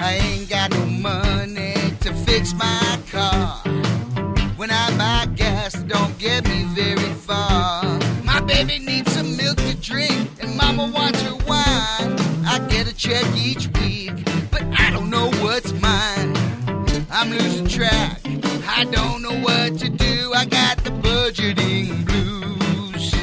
I ain't got no money to fix my car. When I buy gas, it don't get me very far. My baby needs some milk to drink, and mama wants her wine. I get a check each week, but I don't know what's mine. I'm losing track. I don't know what to do. I got the budgeting blues.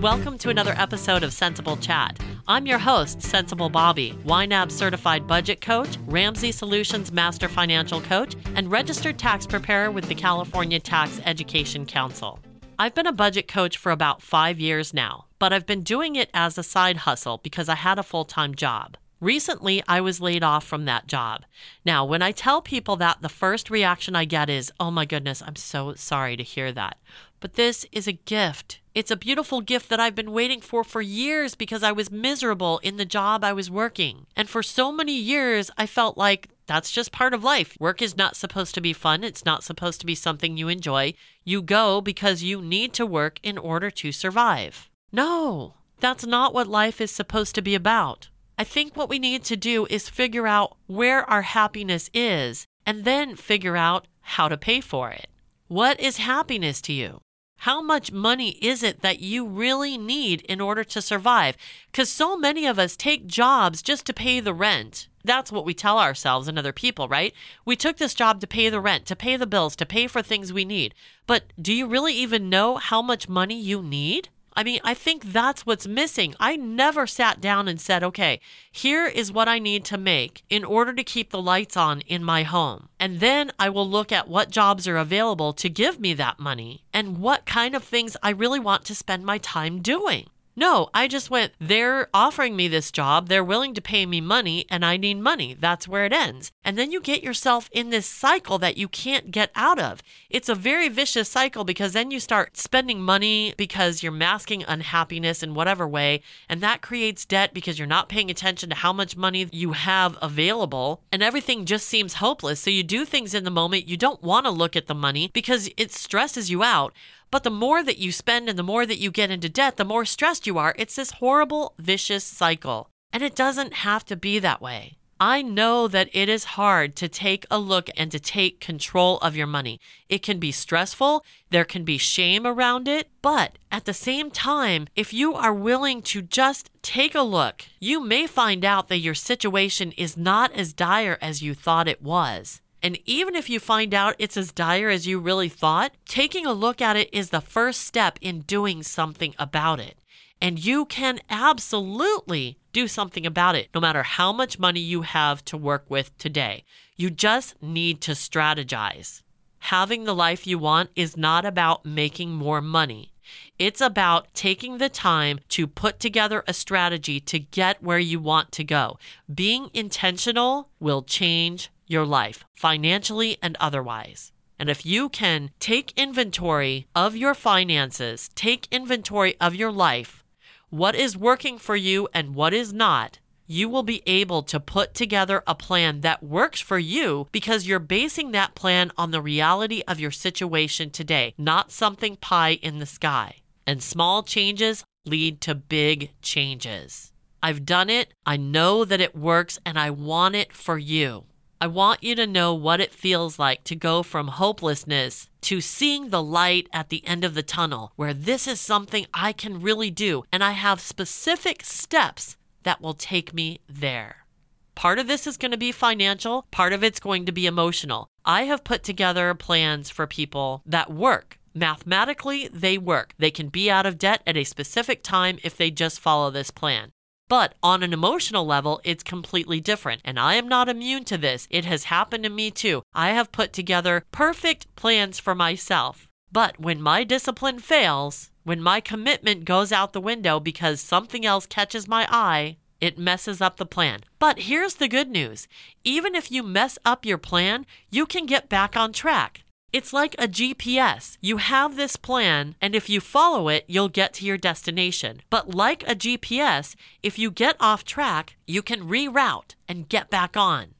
Welcome to another episode of CentsAble Chat. I'm your host, CentsAble Bobbi, YNAB certified budget coach, Ramsey Solutions master financial coach, and registered tax preparer with the California Tax Education Council. I've been a budget coach for about five years now, but I've been doing it as a side hustle because I had a full time job. Recently, I was laid off from that job. Now, when I tell people that, the first reaction I get is, oh my goodness, I'm so sorry to hear that. But this is a gift. It's a beautiful gift that I've been waiting for for years because I was miserable in the job I was working. And for so many years, I felt like that's just part of life. Work is not supposed to be fun. It's not supposed to be something you enjoy. You go because you need to work in order to survive. No, that's not what life is supposed to be about. I think what we need to do is figure out where our happiness is and then figure out how to pay for it. What is happiness to you? How much money is it that you really need in order to survive? Because so many of us take jobs just to pay the rent. That's what we tell ourselves and other people, right? We took this job to pay the rent, to pay the bills, to pay for things we need. But do you really even know how much money you need? I mean, I think that's what's missing. I never sat down and said, okay, here is what I need to make in order to keep the lights on in my home. And then I will look at what jobs are available to give me that money and what kind of things I really want to spend my time doing. No, I just went, they're offering me this job, they're willing to pay me money, and I need money. That's where it ends. And then you get yourself in this cycle that you can't get out of. It's a very vicious cycle because then you start spending money because you're masking unhappiness in whatever way, and that creates debt because you're not paying attention to how much money you have available, and everything just seems hopeless. So you do things in the moment, you don't want to look at the money because it stresses you out. But the more that you spend and the more that you get into debt, the more stressed you are. It's this horrible, vicious cycle. And it doesn't have to be that way. I know that it is hard to take a look and to take control of your money. It can be stressful, there can be shame around it, but at the same time, if you are willing to just take a look, you may find out that your situation is not as dire as you thought it was. And even if you find out it's as dire as you really thought, taking a look at it is the first step in doing something about it. And you can absolutely do something about it, no matter how much money you have to work with today. You just need to strategize. Having the life you want is not about making more money. It's about taking the time to put together a strategy to get where you want to go. Being intentional will change your life, financially and otherwise. And if you can take inventory of your finances, take inventory of your life, what is working for you and what is not, you will be able to put together a plan that works for you because you're basing that plan on the reality of your situation today, not something pie in the sky. And small changes lead to big changes. I've done it, I know that it works, and I want it for you. I want you to know what it feels like to go from hopelessness to seeing the light at the end of the tunnel, where this is something I can really do, and I have specific steps that will take me there. Part of this is going to be financial, part of it's going to be emotional. I have put together plans for people that work. Mathematically, they work. They can be out of debt at a specific time if they just follow this plan. But on an emotional level, it's completely different. And I am not immune to this. It has happened to me too. I have put together perfect plans for myself. But when my discipline fails, when my commitment goes out the window because something else catches my eye, it messes up the plan. But here's the good news even if you mess up your plan, you can get back on track. It's like a GPS. You have this plan, and if you follow it, you'll get to your destination. But like a GPS, if you get off track, you can reroute and get back on.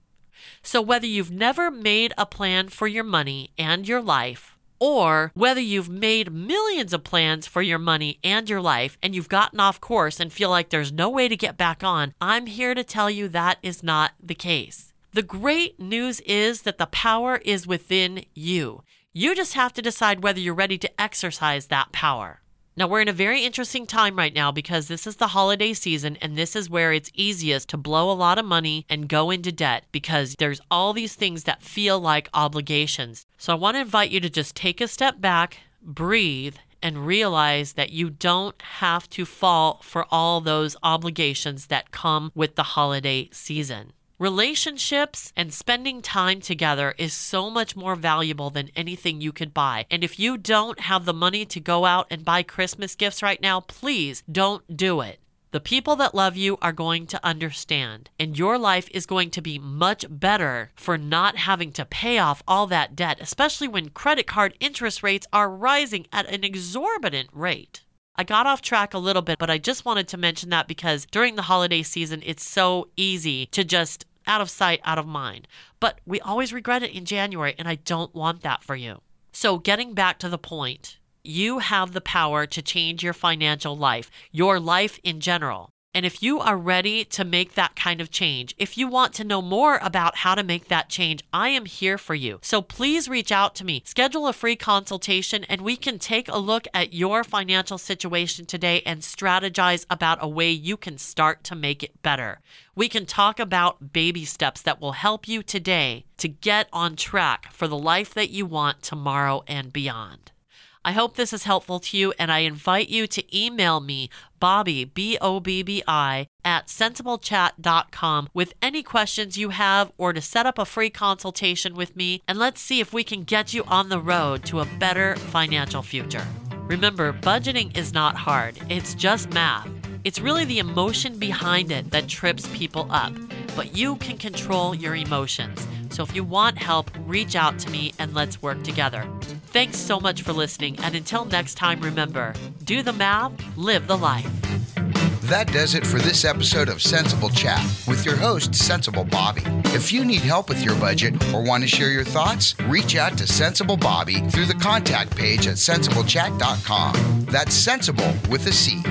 So whether you've never made a plan for your money and your life, or whether you've made millions of plans for your money and your life and you've gotten off course and feel like there's no way to get back on, I'm here to tell you that is not the case. The great news is that the power is within you. You just have to decide whether you're ready to exercise that power. Now, we're in a very interesting time right now because this is the holiday season, and this is where it's easiest to blow a lot of money and go into debt because there's all these things that feel like obligations. So, I want to invite you to just take a step back, breathe, and realize that you don't have to fall for all those obligations that come with the holiday season. Relationships and spending time together is so much more valuable than anything you could buy. And if you don't have the money to go out and buy Christmas gifts right now, please don't do it. The people that love you are going to understand, and your life is going to be much better for not having to pay off all that debt, especially when credit card interest rates are rising at an exorbitant rate. I got off track a little bit, but I just wanted to mention that because during the holiday season, it's so easy to just out of sight, out of mind. But we always regret it in January, and I don't want that for you. So, getting back to the point, you have the power to change your financial life, your life in general. And if you are ready to make that kind of change, if you want to know more about how to make that change, I am here for you. So please reach out to me, schedule a free consultation, and we can take a look at your financial situation today and strategize about a way you can start to make it better. We can talk about baby steps that will help you today to get on track for the life that you want tomorrow and beyond. I hope this is helpful to you, and I invite you to email me, Bobbi, B O B B I, at centsablechat.com with any questions you have or to set up a free consultation with me, and let's see if we can get you on the road to a better financial future. Remember, budgeting is not hard, it's just math. It's really the emotion behind it that trips people up, but you can control your emotions. So if you want help, reach out to me and let's work together. Thanks so much for listening, and until next time, remember do the math, live the life. That does it for this episode of CentsAble Chat with your host, CentsAble Bobbi. If you need help with your budget or want to share your thoughts, reach out to CentsAble Bobbi through the contact page at centsablechat.com. That's CentsAble with a C.